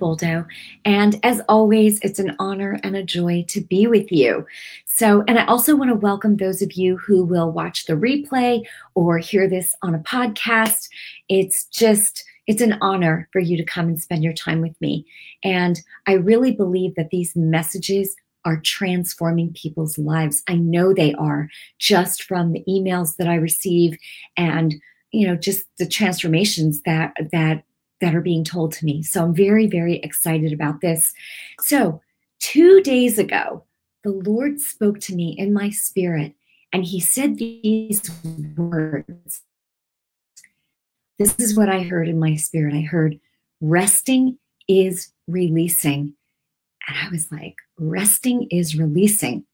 Boldo. And as always, it's an honor and a joy to be with you. So, and I also want to welcome those of you who will watch the replay or hear this on a podcast. It's just, it's an honor for you to come and spend your time with me. And I really believe that these messages are transforming people's lives. I know they are just from the emails that I receive and you know just the transformations that that that are being told to me. So I'm very very excited about this. So 2 days ago the Lord spoke to me in my spirit and he said these words. This is what I heard in my spirit. I heard resting is releasing. And I was like, resting is releasing.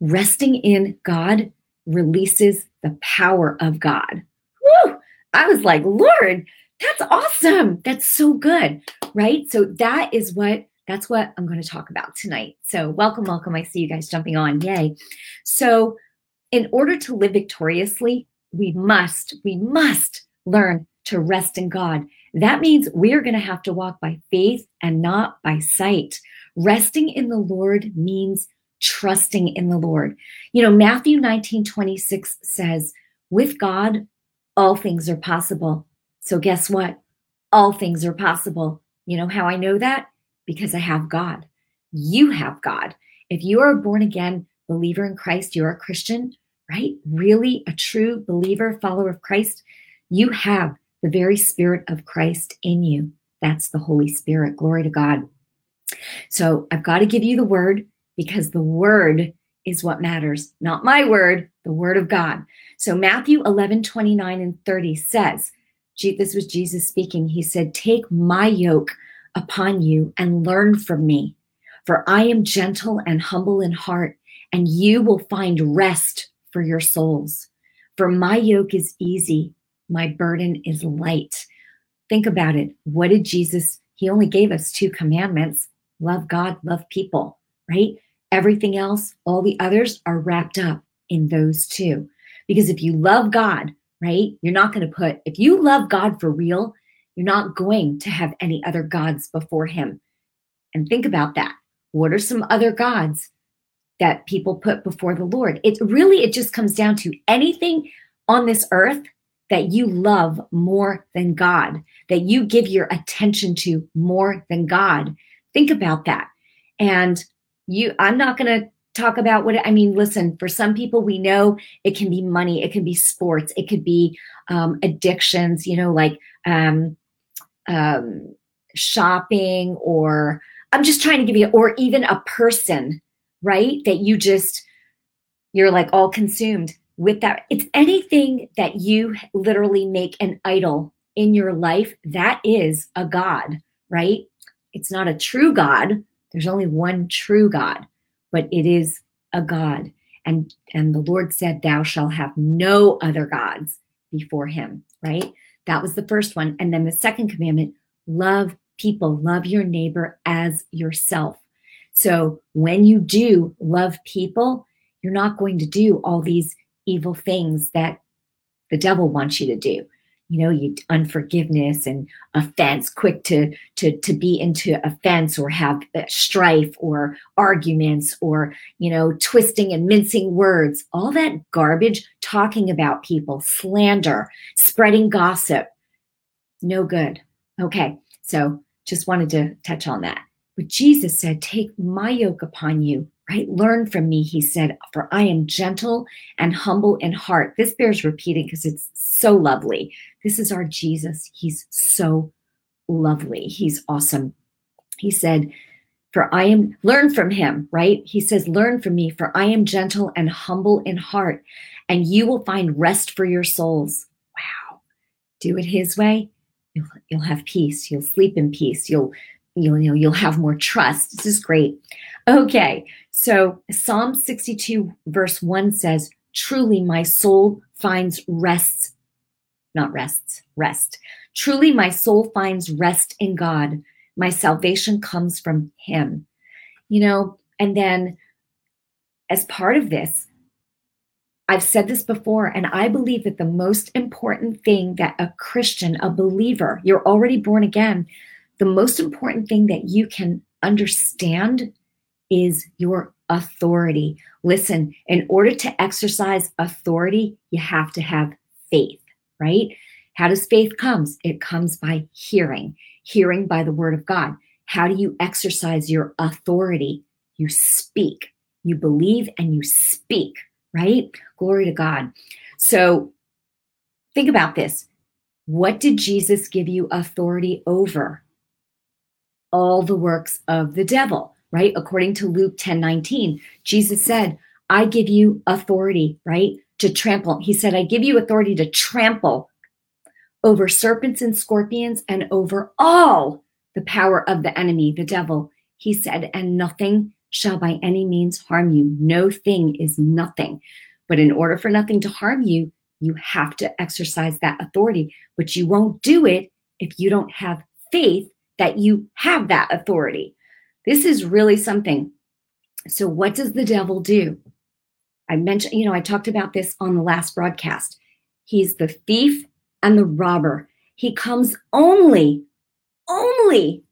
Resting in God releases the power of God. Woo! I was like, Lord, that's awesome. That's so good. Right? So that is what that's what I'm going to talk about tonight. So, welcome, welcome. I see you guys jumping on. Yay. So, in order to live victoriously, we must, we must learn to rest in God. That means we are going to have to walk by faith and not by sight. Resting in the Lord means trusting in the Lord. You know, Matthew 19 26 says, with God, all things are possible. So, guess what? All things are possible. You know how I know that? Because I have God. You have God. If you are a born again believer in Christ, you're a Christian, right? Really a true believer, follower of Christ, you have the very Spirit of Christ in you. That's the Holy Spirit. Glory to God. So I've got to give you the word because the word is what matters, not my word, the word of God. So Matthew 11, 29 and 30 says, this was Jesus speaking. He said, Take my yoke upon you and learn from me, for I am gentle and humble in heart, and you will find rest for your souls. For my yoke is easy, my burden is light. Think about it. What did Jesus? He only gave us two commandments love God, love people, right? Everything else, all the others are wrapped up in those two. Because if you love God, right, you're not going to put, if you love God for real, you're not going to have any other gods before Him. And think about that. What are some other gods that people put before the Lord? It really, it just comes down to anything on this earth that you love more than God, that you give your attention to more than God. Think about that. And you, I'm not going to talk about what I mean. Listen, for some people, we know it can be money, it can be sports, it could be um, addictions, you know, like um, um, shopping, or I'm just trying to give you, or even a person, right? That you just, you're like all consumed with that. It's anything that you literally make an idol in your life, that is a God, right? It's not a true God. There's only one true God, but it is a God. And and the Lord said, Thou shalt have no other gods before him, right? That was the first one. And then the second commandment, love people, love your neighbor as yourself. So when you do love people, you're not going to do all these evil things that the devil wants you to do you know you unforgiveness and offense quick to to to be into offense or have uh, strife or arguments or you know twisting and mincing words. All that garbage talking about people slander spreading gossip. No good. Okay. So just wanted to touch on that. But jesus said take my yoke upon you right? Learn from me, he said, for I am gentle and humble in heart. This bears repeating because it's so lovely. This is our Jesus. He's so lovely. He's awesome. He said, for I am, learn from him, right? He says, learn from me, for I am gentle and humble in heart, and you will find rest for your souls. Wow. Do it his way. You'll, you'll have peace. You'll sleep in peace. You'll, you'll, you'll, you'll have more trust. This is great. Okay. So Psalm 62, verse 1 says, Truly my soul finds rest, not rests, rest. Truly my soul finds rest in God. My salvation comes from him. You know, and then as part of this, I've said this before, and I believe that the most important thing that a Christian, a believer, you're already born again, the most important thing that you can understand is your authority. Listen, in order to exercise authority, you have to have faith, right? How does faith comes? It comes by hearing, hearing by the word of God. How do you exercise your authority? You speak. You believe and you speak, right? Glory to God. So think about this. What did Jesus give you authority over? All the works of the devil right? According to Luke 10 19, Jesus said, I give you authority, right? To trample. He said, I give you authority to trample over serpents and scorpions and over all the power of the enemy, the devil. He said, and nothing shall by any means harm you. No thing is nothing. But in order for nothing to harm you, you have to exercise that authority, but you won't do it if you don't have faith that you have that authority. This is really something. So, what does the devil do? I mentioned, you know, I talked about this on the last broadcast. He's the thief and the robber. He comes only, only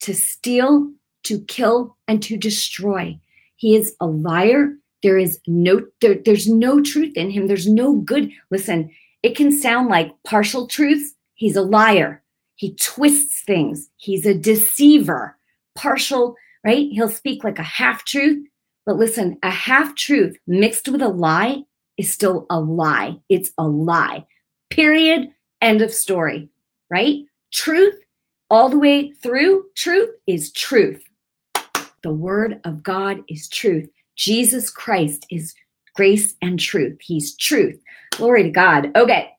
to steal, to kill, and to destroy. He is a liar. There is no, there, there's no truth in him. There's no good. Listen, it can sound like partial truths. He's a liar. He twists things. He's a deceiver partial, right? He'll speak like a half truth. But listen, a half truth mixed with a lie is still a lie. It's a lie. Period. End of story, right? Truth all the way through, truth is truth. The word of God is truth. Jesus Christ is grace and truth. He's truth. Glory to God. Okay.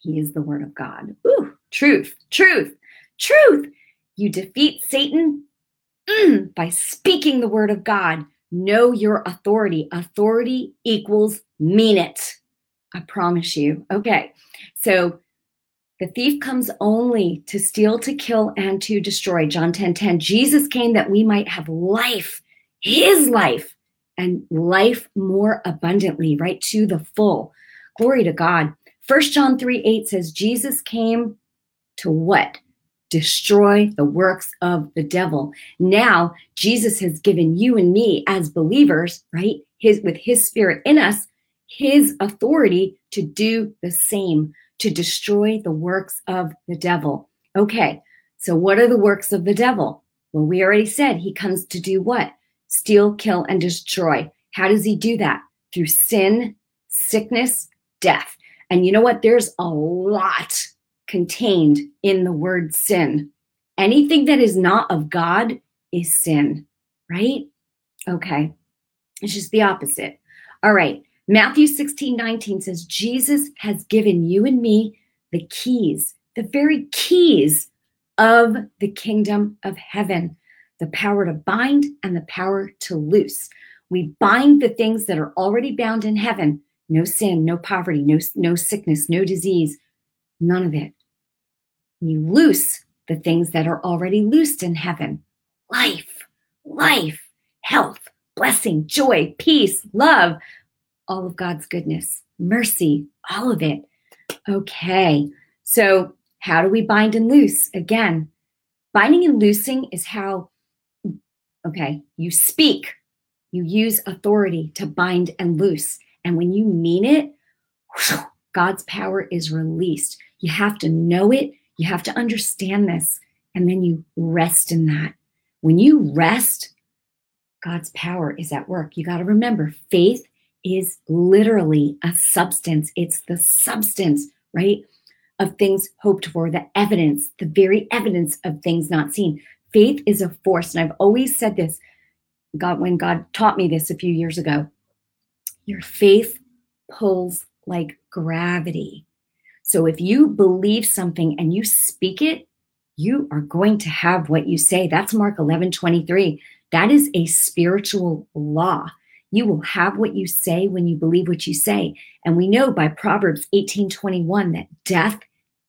He is the word of God. Ooh, truth, truth, truth. You defeat Satan mm, by speaking the word of God. Know your authority. Authority equals mean it. I promise you. Okay. So the thief comes only to steal, to kill, and to destroy. John 10 10. Jesus came that we might have life, his life, and life more abundantly, right to the full. Glory to God. First John 3 8 says, Jesus came to what? Destroy the works of the devil. Now, Jesus has given you and me as believers, right? His with his spirit in us, his authority to do the same, to destroy the works of the devil. Okay. So what are the works of the devil? Well, we already said he comes to do what? Steal, kill and destroy. How does he do that? Through sin, sickness, death. And you know what? There's a lot contained in the word sin. Anything that is not of God is sin, right? Okay. It's just the opposite. All right. Matthew 16, 19 says, Jesus has given you and me the keys, the very keys of the kingdom of heaven, the power to bind and the power to loose. We bind the things that are already bound in heaven no sin, no poverty, no, no sickness, no disease, none of it. You loose the things that are already loosed in heaven life, life, health, blessing, joy, peace, love, all of God's goodness, mercy, all of it. Okay, so how do we bind and loose? Again, binding and loosing is how, okay, you speak, you use authority to bind and loose. And when you mean it, God's power is released. You have to know it, you have to understand this, and then you rest in that. When you rest, God's power is at work. You got to remember faith is literally a substance, it's the substance, right? Of things hoped for, the evidence, the very evidence of things not seen. Faith is a force. And I've always said this, God, when God taught me this a few years ago, your faith pulls like gravity. So if you believe something and you speak it, you are going to have what you say. That's Mark 11 23. That is a spiritual law. You will have what you say when you believe what you say. And we know by Proverbs 18 21 that death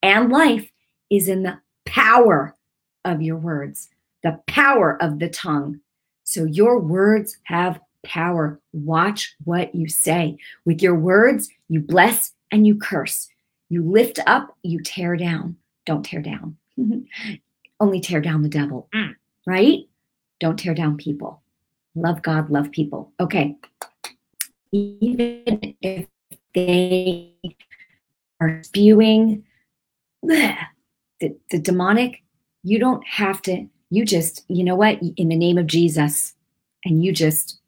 and life is in the power of your words, the power of the tongue. So your words have power. Watch what you say. With your words, you bless and you curse. You lift up, you tear down. Don't tear down. only tear down the devil, mm. right? Don't tear down people. Love God, love people. Okay. Even if they are spewing bleh, the, the demonic, you don't have to, you just, you know what, in the name of Jesus, and you just,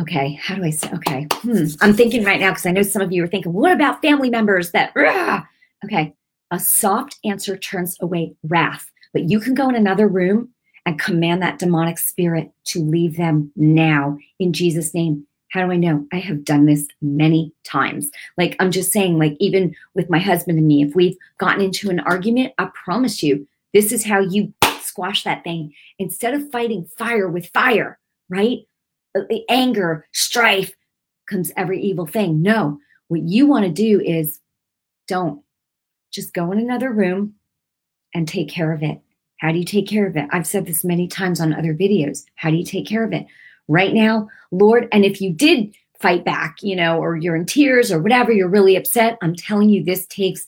okay, how do I say, okay, hmm, I'm thinking right now because I know some of you are thinking, what about family members that, rah? okay, a soft answer turns away wrath, but you can go in another room and command that demonic spirit to leave them now in Jesus' name. How do I know? I have done this many times. Like, I'm just saying, like, even with my husband and me, if we've gotten into an argument, I promise you, this is how you squash that thing. Instead of fighting fire with fire, right? Uh, anger, strife comes every evil thing. No, what you want to do is don't just go in another room and take care of it. How do you take care of it? I've said this many times on other videos. How do you take care of it? Right now, Lord, and if you did fight back, you know, or you're in tears or whatever, you're really upset, I'm telling you, this takes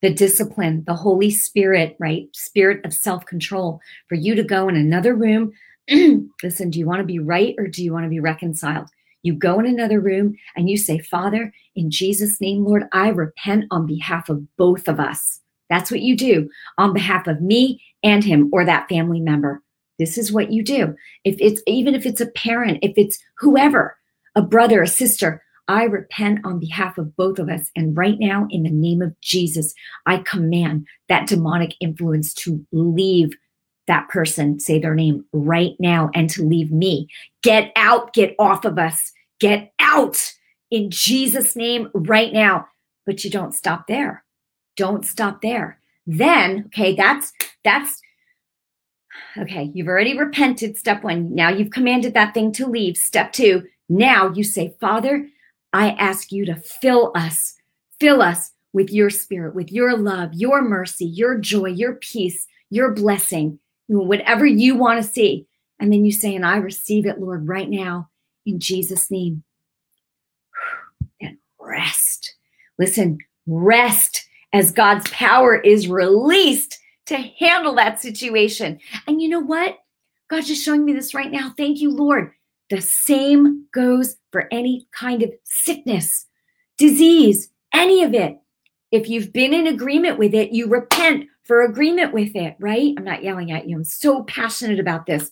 the discipline, the Holy Spirit, right? Spirit of self control for you to go in another room. Listen, do you want to be right or do you want to be reconciled? You go in another room and you say, Father, in Jesus' name, Lord, I repent on behalf of both of us. That's what you do on behalf of me and him or that family member. This is what you do. If it's even if it's a parent, if it's whoever, a brother, a sister, I repent on behalf of both of us. And right now, in the name of Jesus, I command that demonic influence to leave that person, say their name right now, and to leave me. Get out, get off of us, get out in Jesus' name right now. But you don't stop there. Don't stop there. Then, okay, that's, that's, okay, you've already repented. Step one. Now you've commanded that thing to leave. Step two. Now you say, Father, I ask you to fill us, fill us with your spirit, with your love, your mercy, your joy, your peace, your blessing whatever you want to see. And then you say, and I receive it, Lord, right now in Jesus' name. And rest. Listen, rest as God's power is released to handle that situation. And you know what? God's just showing me this right now. Thank you, Lord. The same goes for any kind of sickness, disease, any of it. If you've been in agreement with it, you repent for agreement with it, right? I'm not yelling at you. I'm so passionate about this.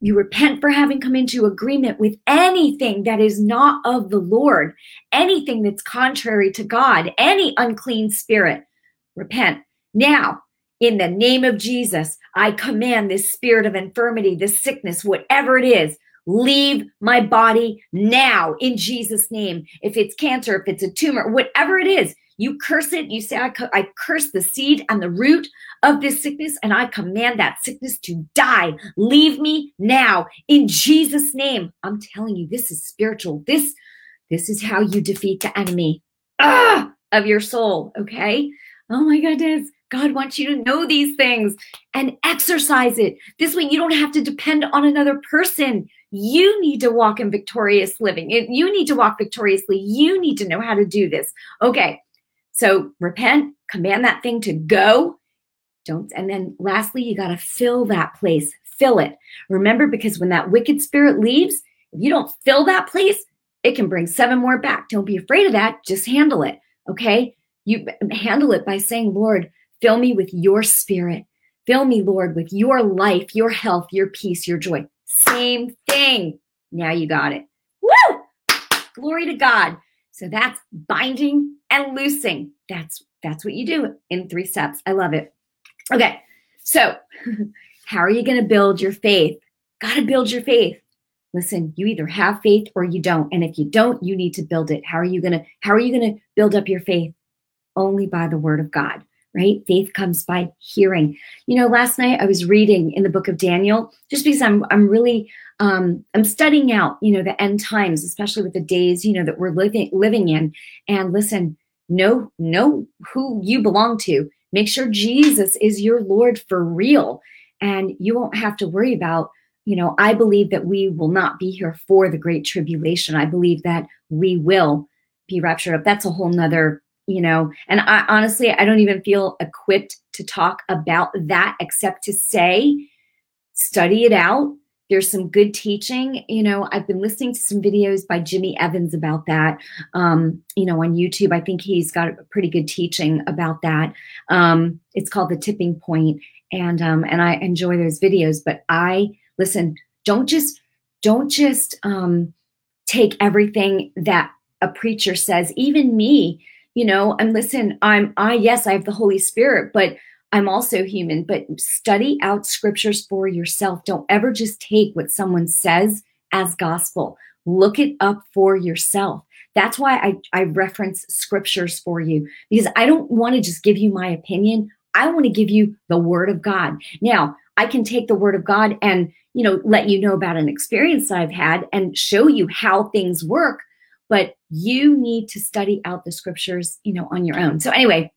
You repent for having come into agreement with anything that is not of the Lord, anything that's contrary to God, any unclean spirit. Repent. Now, in the name of Jesus, I command this spirit of infirmity, this sickness, whatever it is, leave my body now in Jesus' name. If it's cancer, if it's a tumor, whatever it is, you curse it. You say, I, I curse the seed and the root of this sickness, and I command that sickness to die. Leave me now in Jesus' name. I'm telling you, this is spiritual. This, this is how you defeat the enemy ah, of your soul. Okay. Oh my goodness. God wants you to know these things and exercise it. This way, you don't have to depend on another person. You need to walk in victorious living. You need to walk victoriously. You need to know how to do this. Okay. So repent, command that thing to go. Don't, and then lastly, you got to fill that place, fill it. Remember, because when that wicked spirit leaves, if you don't fill that place, it can bring seven more back. Don't be afraid of that. Just handle it. Okay. You handle it by saying, Lord, fill me with your spirit. Fill me, Lord, with your life, your health, your peace, your joy. Same thing. Now you got it. Woo! Glory to God. So that's binding and loosing. That's that's what you do in three steps. I love it. Okay. So, how are you going to build your faith? Got to build your faith. Listen, you either have faith or you don't. And if you don't, you need to build it. How are you going to how are you going to build up your faith? Only by the word of God right? Faith comes by hearing. You know, last night I was reading in the book of Daniel just because I'm I'm really um, I'm studying out, you know, the end times, especially with the days, you know, that we're living living in. And listen, know know who you belong to. Make sure Jesus is your Lord for real, and you won't have to worry about. You know, I believe that we will not be here for the great tribulation. I believe that we will be raptured up. That's a whole nother you know, and I honestly, I don't even feel equipped to talk about that except to say, study it out. There's some good teaching. You know, I've been listening to some videos by Jimmy Evans about that. Um, you know, on YouTube, I think he's got a pretty good teaching about that. Um, it's called the tipping point, and um, and I enjoy those videos. But I listen. Don't just don't just um, take everything that a preacher says. Even me, you know, and listen. I'm I yes, I have the Holy Spirit, but I'm also human, but study out scriptures for yourself. Don't ever just take what someone says as gospel. Look it up for yourself. That's why I, I reference scriptures for you because I don't want to just give you my opinion. I want to give you the word of God. Now, I can take the word of God and, you know, let you know about an experience I've had and show you how things work, but you need to study out the scriptures, you know, on your own. So anyway,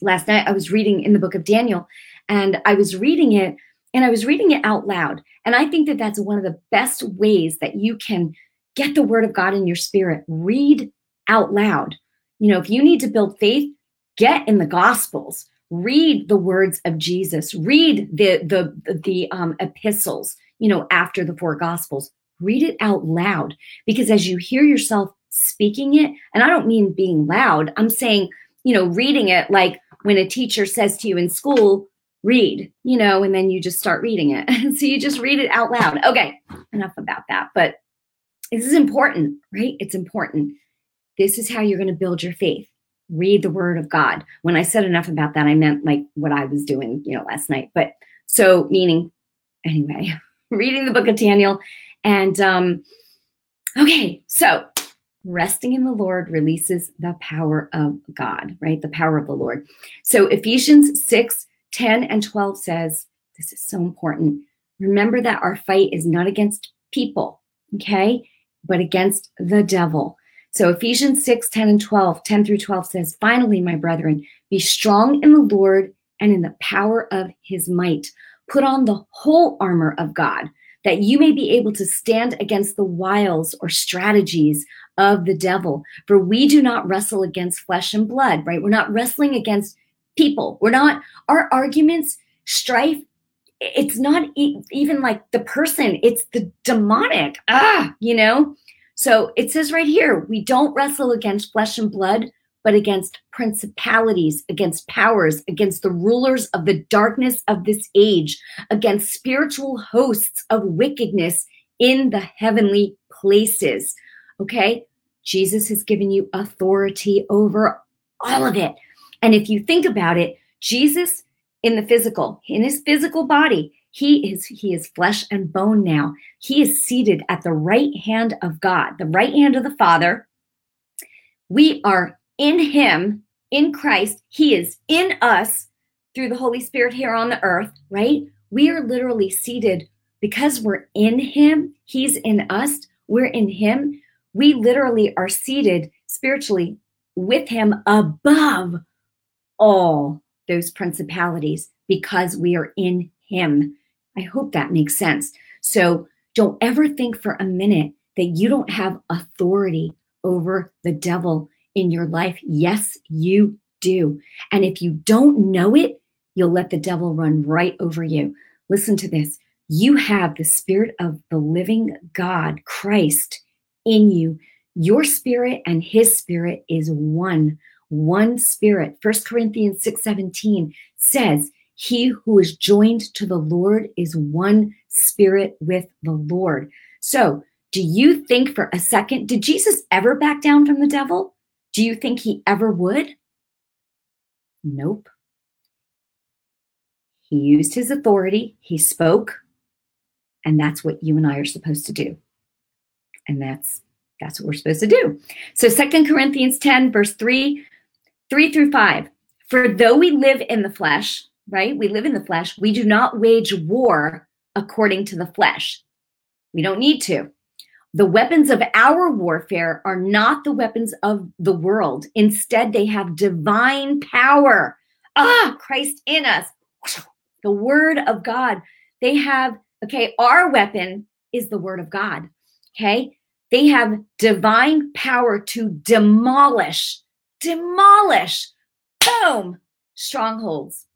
last night I was reading in the book of Daniel and I was reading it and I was reading it out loud. And I think that that's one of the best ways that you can get the word of God in your spirit. Read out loud. You know, if you need to build faith, get in the gospels. Read the words of Jesus. Read the the the um, epistles, you know, after the four gospels. Read it out loud because as you hear yourself speaking it, and I don't mean being loud, I'm saying, you know, reading it like when a teacher says to you in school, read, you know, and then you just start reading it. so you just read it out loud. Okay, enough about that. But this is important, right? It's important. This is how you're going to build your faith. Read the word of God. When I said enough about that, I meant like what I was doing, you know, last night. But so meaning, anyway, reading the book of Daniel. And um, okay, so resting in the Lord releases the power of God, right? The power of the Lord. So Ephesians 6 10 and 12 says, This is so important. Remember that our fight is not against people, okay, but against the devil. So Ephesians 6 10 and 12, 10 through 12 says, Finally, my brethren, be strong in the Lord and in the power of his might. Put on the whole armor of God that you may be able to stand against the wiles or strategies of the devil. For we do not wrestle against flesh and blood, right? We're not wrestling against people. We're not, our arguments, strife, it's not e- even like the person, it's the demonic. Ah, you know? So it says right here, we don't wrestle against flesh and blood, but against principalities, against powers, against the rulers of the darkness of this age, against spiritual hosts of wickedness in the heavenly places. Okay? Jesus has given you authority over all of it. And if you think about it, Jesus in the physical, in his physical body, he is he is flesh and bone now. He is seated at the right hand of God, the right hand of the Father. We are in him, in Christ. He is in us through the Holy Spirit here on the earth, right? We are literally seated because we're in him. He's in us. We're in him. We literally are seated spiritually with him above all those principalities because we are in him. I hope that makes sense. So don't ever think for a minute that you don't have authority over the devil in your life? Yes, you do. And if you don't know it, you'll let the devil run right over you. Listen to this. You have the spirit of the living God, Christ, in you. Your spirit and his spirit is one, one spirit. First Corinthians 6:17 says, "He who is joined to the Lord is one spirit with the Lord." So, do you think for a second, did Jesus ever back down from the devil? Do you think he ever would? Nope. He used his authority, he spoke, and that's what you and I are supposed to do. And that's that's what we're supposed to do. So Second Corinthians 10 verse 3 3 through 5. For though we live in the flesh, right? We live in the flesh, we do not wage war according to the flesh. We don't need to. The weapons of our warfare are not the weapons of the world. Instead, they have divine power. Ah, Christ in us. The word of God. They have, okay, our weapon is the word of God. Okay. They have divine power to demolish, demolish, boom, strongholds.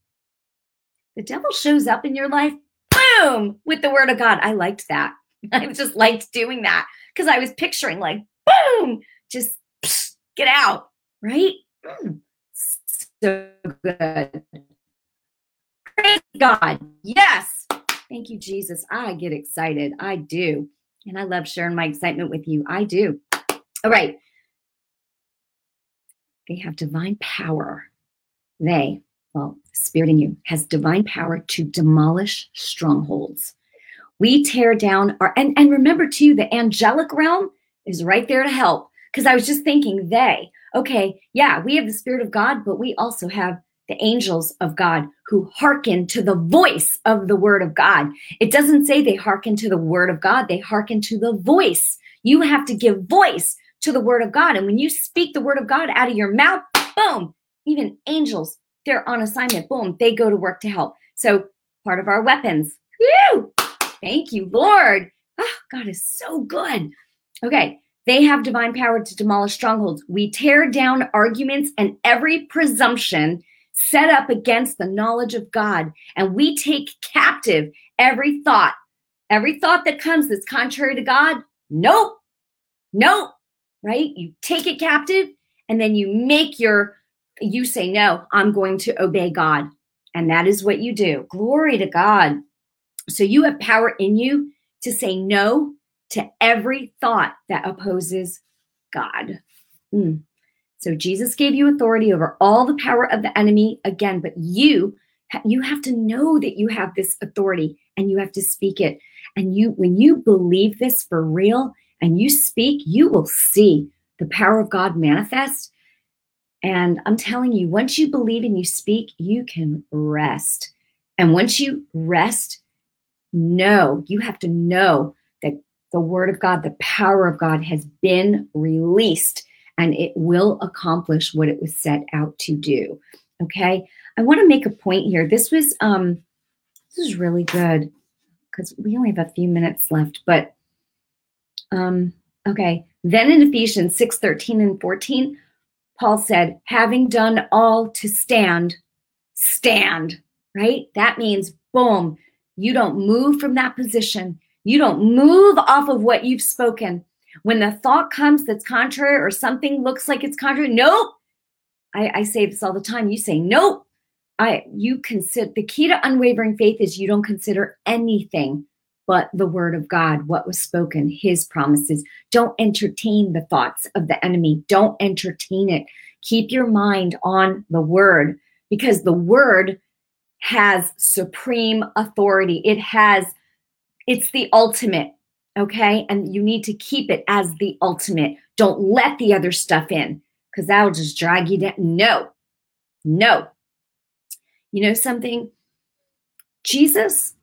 The devil shows up in your life, boom, with the word of God. I liked that. I just liked doing that because I was picturing like, boom, just psh, get out, right? Mm, so good. Praise God. Yes. Thank you, Jesus. I get excited. I do. And I love sharing my excitement with you. I do. All right. They have divine power. They, well, spirit in you, has divine power to demolish strongholds. We tear down our, and, and remember too, the angelic realm is right there to help. Because I was just thinking, they, okay, yeah, we have the Spirit of God, but we also have the angels of God who hearken to the voice of the word of God. It doesn't say they hearken to the word of God, they hearken to the voice. You have to give voice to the word of God. And when you speak the word of God out of your mouth, boom, even angels, they're on assignment, boom, they go to work to help. So part of our weapons. Woo! Thank you, Lord. Oh, God is so good. Okay, they have divine power to demolish strongholds. We tear down arguments and every presumption set up against the knowledge of God, and we take captive every thought. Every thought that comes that's contrary to God, nope, nope, right? You take it captive and then you make your, you say, no, I'm going to obey God. And that is what you do. Glory to God. So you have power in you to say no to every thought that opposes God. Mm. So Jesus gave you authority over all the power of the enemy again, but you you have to know that you have this authority and you have to speak it. And you when you believe this for real and you speak, you will see the power of God manifest. And I'm telling you, once you believe and you speak, you can rest. And once you rest, know, you have to know that the word of God, the power of God has been released and it will accomplish what it was set out to do. Okay. I want to make a point here. This was um this is really good because we only have a few minutes left, but um okay. Then in Ephesians 6, 13 and 14, Paul said, having done all to stand, stand, right? That means boom, you don't move from that position. You don't move off of what you've spoken. When the thought comes that's contrary or something looks like it's contrary, nope. I, I say this all the time. You say, nope. I you consider the key to unwavering faith is you don't consider anything but the word of God, what was spoken, his promises. Don't entertain the thoughts of the enemy. Don't entertain it. Keep your mind on the word because the word has supreme authority. It has, it's the ultimate. Okay. And you need to keep it as the ultimate. Don't let the other stuff in because that'll just drag you down. No, no. You know something? Jesus,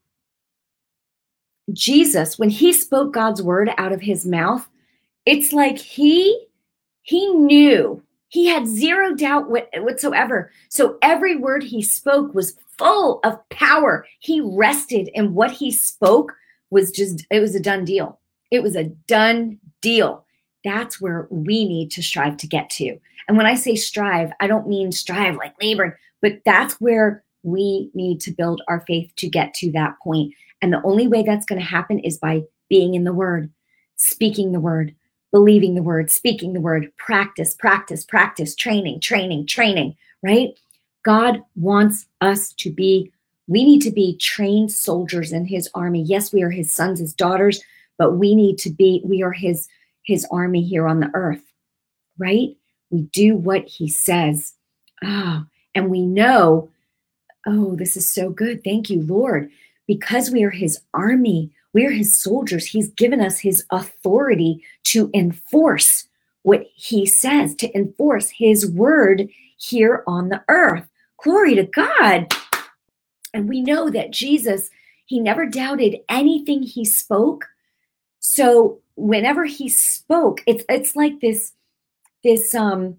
Jesus, when he spoke God's word out of his mouth, it's like he he knew he had zero doubt whatsoever. So every word he spoke was full of power. He rested, and what he spoke was just, it was a done deal. It was a done deal. That's where we need to strive to get to. And when I say strive, I don't mean strive like labor, but that's where we need to build our faith to get to that point. And the only way that's going to happen is by being in the word, speaking the word, believing the word, speaking the word, practice, practice, practice, training, training, training, right? God wants us to be, we need to be trained soldiers in his army. Yes, we are his sons, his daughters, but we need to be, we are his his army here on the earth, right? We do what he says. Oh, and we know, oh, this is so good. Thank you, Lord. Because we are his army, we are his soldiers. He's given us his authority to enforce what he says, to enforce his word here on the earth. Glory to God. And we know that Jesus, he never doubted anything he spoke. So whenever he spoke, it's it's like this this um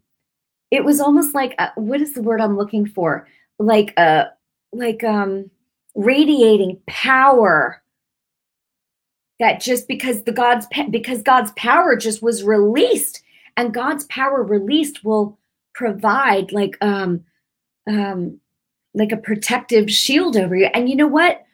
it was almost like a, what is the word I'm looking for? Like a like um radiating power that just because the God's because God's power just was released and God's power released will provide like um um like a protective shield over you. And you know what?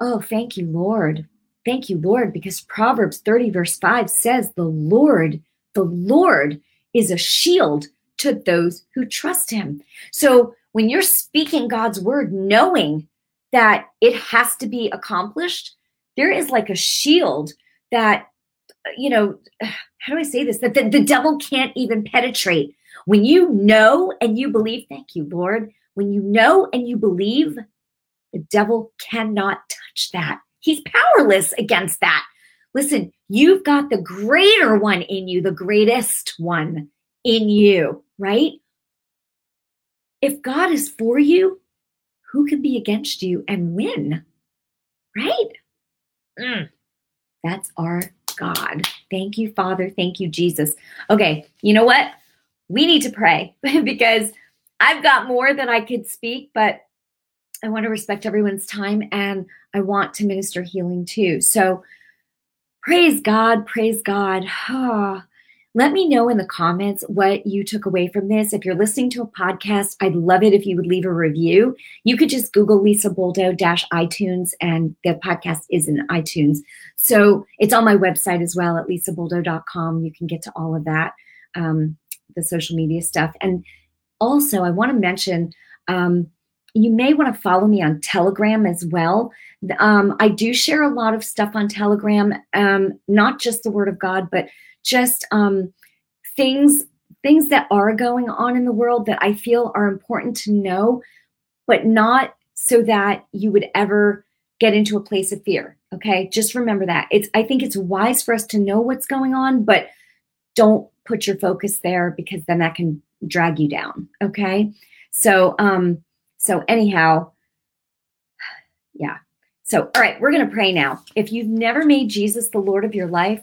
Oh, thank you, Lord. Thank you, Lord, because Proverbs 30, verse 5 says, The Lord, the Lord is a shield to those who trust him. So when you're speaking God's word, knowing that it has to be accomplished, there is like a shield that, you know, how do I say this? That the, the devil can't even penetrate. When you know and you believe, thank you, Lord. When you know and you believe, the devil cannot touch that. He's powerless against that. Listen, you've got the greater one in you, the greatest one in you, right? If God is for you, who can be against you and win? Right? Mm. That's our God. Thank you, Father. Thank you, Jesus. Okay, you know what? We need to pray because I've got more than I could speak, but I want to respect everyone's time and I want to minister healing too. So praise God, praise God. Ah, let me know in the comments what you took away from this. If you're listening to a podcast, I'd love it if you would leave a review. You could just Google Lisa Boldo dash iTunes, and the podcast is in iTunes. So it's on my website as well at lisaboldo.com. You can get to all of that, um, the social media stuff. And also, I want to mention um, you may want to follow me on Telegram as well. Um, I do share a lot of stuff on Telegram, um, not just the Word of God, but just um, things things that are going on in the world that I feel are important to know, but not so that you would ever get into a place of fear. Okay, just remember that. It's I think it's wise for us to know what's going on, but don't put your focus there because then that can drag you down. Okay, so um, so anyhow, yeah. So all right, we're gonna pray now. If you've never made Jesus the Lord of your life,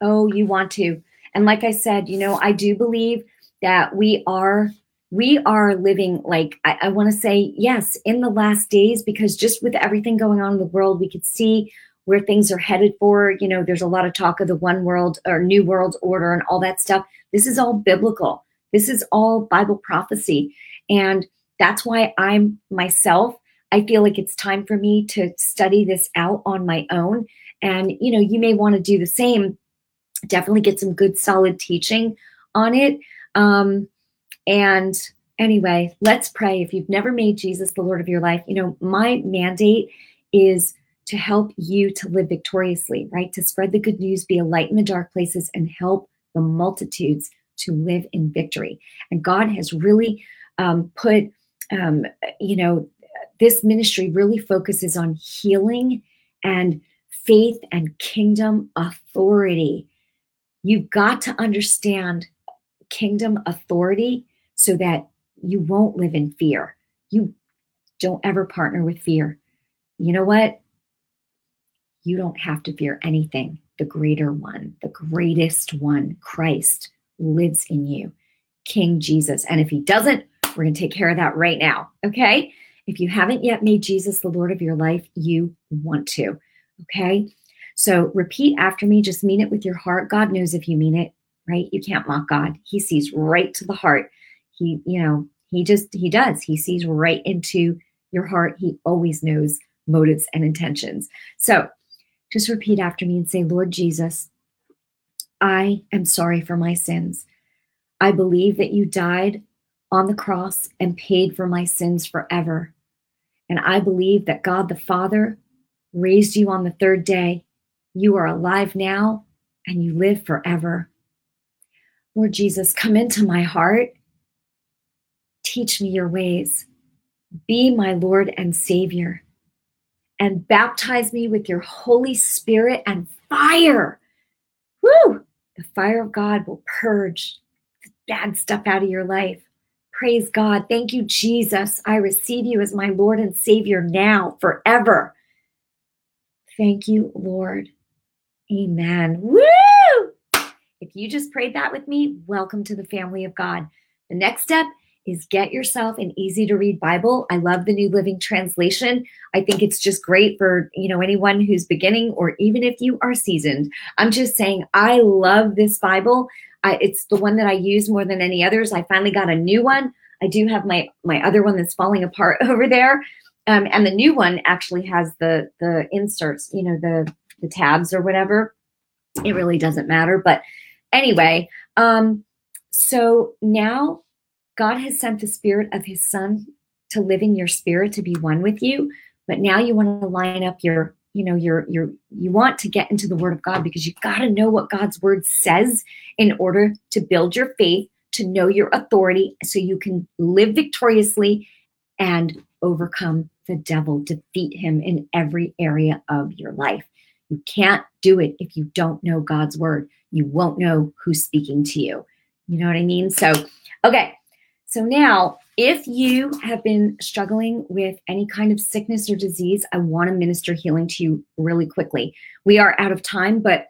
Oh, you want to. And like I said, you know, I do believe that we are we are living like I, I want to say yes in the last days because just with everything going on in the world, we could see where things are headed for. You know, there's a lot of talk of the one world or new world order and all that stuff. This is all biblical. This is all Bible prophecy. And that's why I'm myself. I feel like it's time for me to study this out on my own. And, you know, you may want to do the same definitely get some good solid teaching on it um, and anyway let's pray if you've never made jesus the lord of your life you know my mandate is to help you to live victoriously right to spread the good news be a light in the dark places and help the multitudes to live in victory and god has really um, put um, you know this ministry really focuses on healing and faith and kingdom authority You've got to understand kingdom authority so that you won't live in fear. You don't ever partner with fear. You know what? You don't have to fear anything. The greater one, the greatest one, Christ, lives in you, King Jesus. And if he doesn't, we're going to take care of that right now. Okay? If you haven't yet made Jesus the Lord of your life, you want to. Okay? So repeat after me, just mean it with your heart. God knows if you mean it, right? You can't mock God. He sees right to the heart. He, you know, he just, he does. He sees right into your heart. He always knows motives and intentions. So just repeat after me and say, Lord Jesus, I am sorry for my sins. I believe that you died on the cross and paid for my sins forever. And I believe that God the Father raised you on the third day you are alive now and you live forever. Lord Jesus, come into my heart. Teach me your ways. Be my Lord and Savior. And baptize me with your Holy Spirit and fire. Woo! The fire of God will purge the bad stuff out of your life. Praise God. Thank you, Jesus. I receive you as my Lord and Savior now, forever. Thank you, Lord. Amen. Woo! If you just prayed that with me, welcome to the family of God. The next step is get yourself an easy to read Bible. I love the New Living Translation. I think it's just great for, you know, anyone who's beginning or even if you are seasoned. I'm just saying I love this Bible. I, it's the one that I use more than any others. I finally got a new one. I do have my my other one that's falling apart over there, um, and the new one actually has the the inserts, you know, the the tabs or whatever. It really doesn't matter, but anyway, um, so now God has sent the Spirit of His Son to live in your spirit to be one with you. But now you want to line up your, you know, your your you want to get into the Word of God because you've got to know what God's Word says in order to build your faith, to know your authority, so you can live victoriously and overcome the devil, defeat him in every area of your life. You can't do it if you don't know God's word. You won't know who's speaking to you. You know what I mean? So, okay. So now, if you have been struggling with any kind of sickness or disease, I want to minister healing to you really quickly. We are out of time, but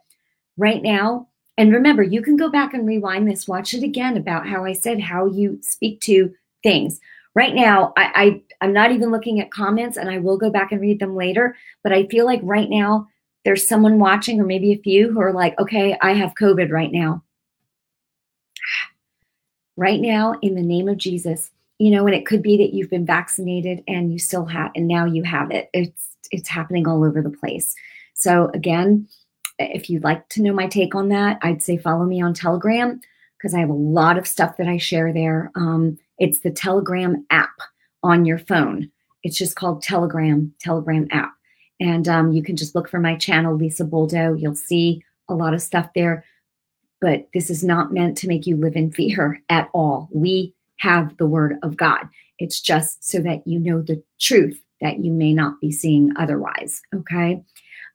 right now, and remember, you can go back and rewind this, watch it again about how I said how you speak to things. Right now, I, I I'm not even looking at comments, and I will go back and read them later. But I feel like right now there's someone watching, or maybe a few, who are like, okay, I have COVID right now. Right now, in the name of Jesus, you know, and it could be that you've been vaccinated and you still have, and now you have it. It's it's happening all over the place. So again, if you'd like to know my take on that, I'd say follow me on Telegram because I have a lot of stuff that I share there. Um, it's the Telegram app on your phone. It's just called Telegram, Telegram app. And um, you can just look for my channel, Lisa Boldo. You'll see a lot of stuff there. But this is not meant to make you live in fear at all. We have the word of God. It's just so that you know the truth that you may not be seeing otherwise. Okay.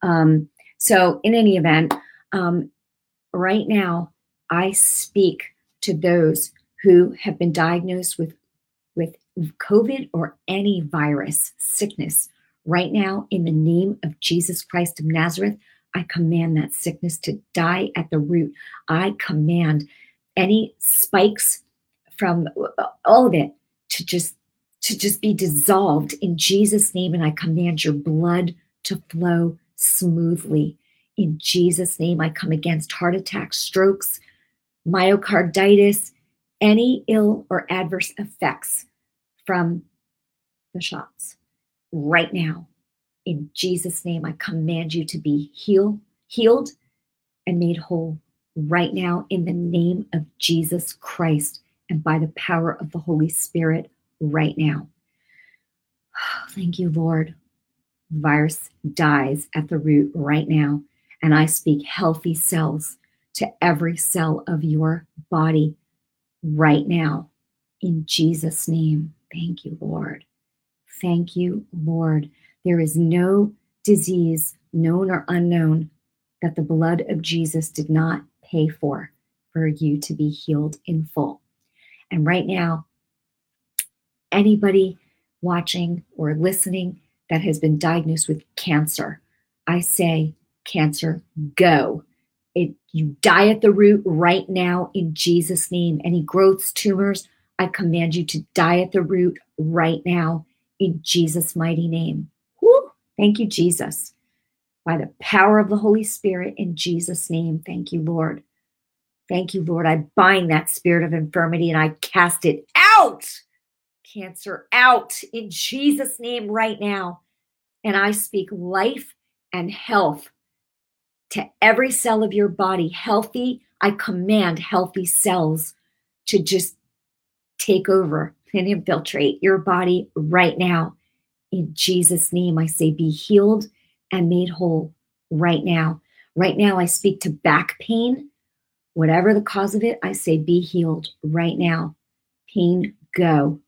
Um, so, in any event, um, right now, I speak to those who have been diagnosed with, with COVID or any virus sickness Right now, in the name of Jesus Christ of Nazareth, I command that sickness to die at the root. I command any spikes from uh, all of it to just to just be dissolved in Jesus name and I command your blood to flow smoothly. In Jesus name I come against heart attacks, strokes, myocarditis, any ill or adverse effects from the shots right now. In Jesus' name, I command you to be healed, healed and made whole right now in the name of Jesus Christ and by the power of the Holy Spirit right now. thank you, Lord. Virus dies at the root right now. And I speak healthy cells to every cell of your body right now in Jesus' name. Thank you, Lord. Thank you, Lord. There is no disease, known or unknown, that the blood of Jesus did not pay for, for you to be healed in full. And right now, anybody watching or listening that has been diagnosed with cancer, I say, cancer, go. It, you die at the root right now in Jesus' name. Any growths, tumors, I command you to die at the root right now in Jesus' mighty name. Thank you, Jesus. By the power of the Holy Spirit, in Jesus' name. Thank you, Lord. Thank you, Lord. I bind that spirit of infirmity and I cast it out. Cancer out in Jesus' name right now. And I speak life and health to every cell of your body. Healthy, I command healthy cells to just take over and infiltrate your body right now. In Jesus' name, I say, be healed and made whole right now. Right now, I speak to back pain. Whatever the cause of it, I say, be healed right now. Pain, go.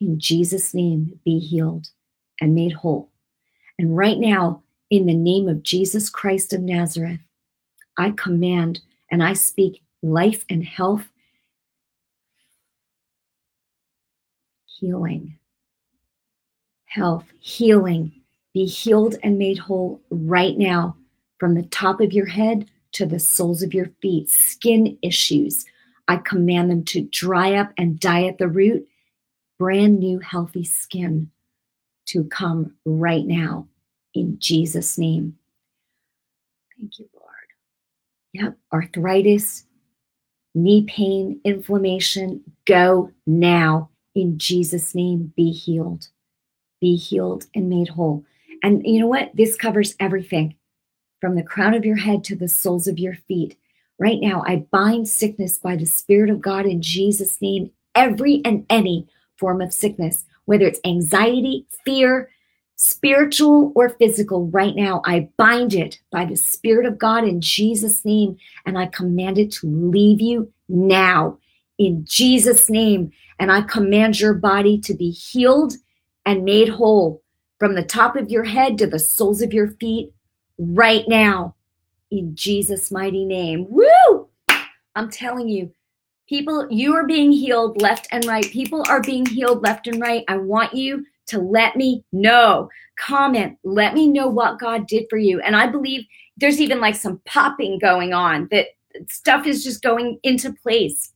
In Jesus' name, be healed and made whole. And right now, in the name of Jesus Christ of Nazareth, I command and I speak life and health healing, health, healing. Be healed and made whole right now from the top of your head to the soles of your feet. Skin issues, I command them to dry up and die at the root. Brand new, healthy skin to come right now in Jesus' name. Thank you, Lord. Yep, arthritis, knee pain, inflammation, go now. In Jesus' name, be healed. Be healed and made whole. And you know what? This covers everything from the crown of your head to the soles of your feet. Right now, I bind sickness by the Spirit of God in Jesus' name, every and any form of sickness, whether it's anxiety, fear, spiritual or physical, right now, I bind it by the Spirit of God in Jesus' name, and I command it to leave you now in Jesus' name. And I command your body to be healed and made whole from the top of your head to the soles of your feet right now in Jesus' mighty name. Woo! I'm telling you, people, you are being healed left and right. People are being healed left and right. I want you to let me know. Comment, let me know what God did for you. And I believe there's even like some popping going on that stuff is just going into place.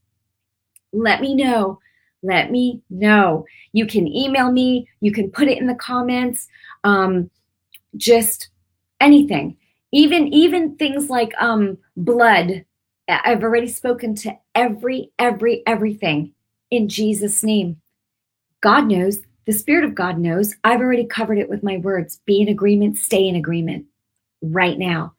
Let me know. Let me know. You can email me, you can put it in the comments. Um, just anything. Even even things like um blood. I've already spoken to every every everything in jesus name. God knows. The spirit of god knows. I've already covered it with my words. Be in agreement. Stay in agreement. Right now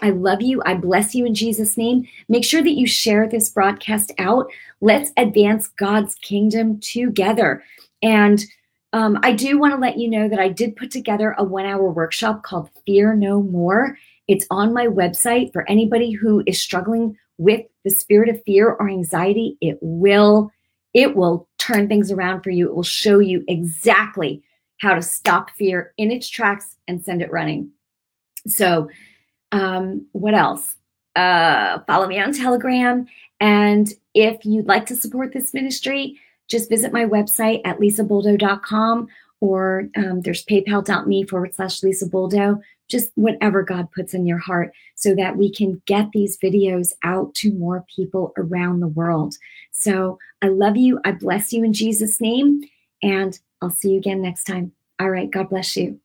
i love you i bless you in jesus name make sure that you share this broadcast out let's advance god's kingdom together and um, I do want to let you know that I did put together a one hour workshop called Fear No More. It's on my website for anybody who is struggling with the spirit of fear or anxiety. It will, it will turn things around for you. It will show you exactly how to stop fear in its tracks and send it running. So, um, what else? Uh, follow me on Telegram. And if you'd like to support this ministry, just visit my website at lisaboldo.com or um, there's paypal.me forward slash Lisa Boldo, just whatever God puts in your heart so that we can get these videos out to more people around the world. So I love you. I bless you in Jesus' name. And I'll see you again next time. All right. God bless you.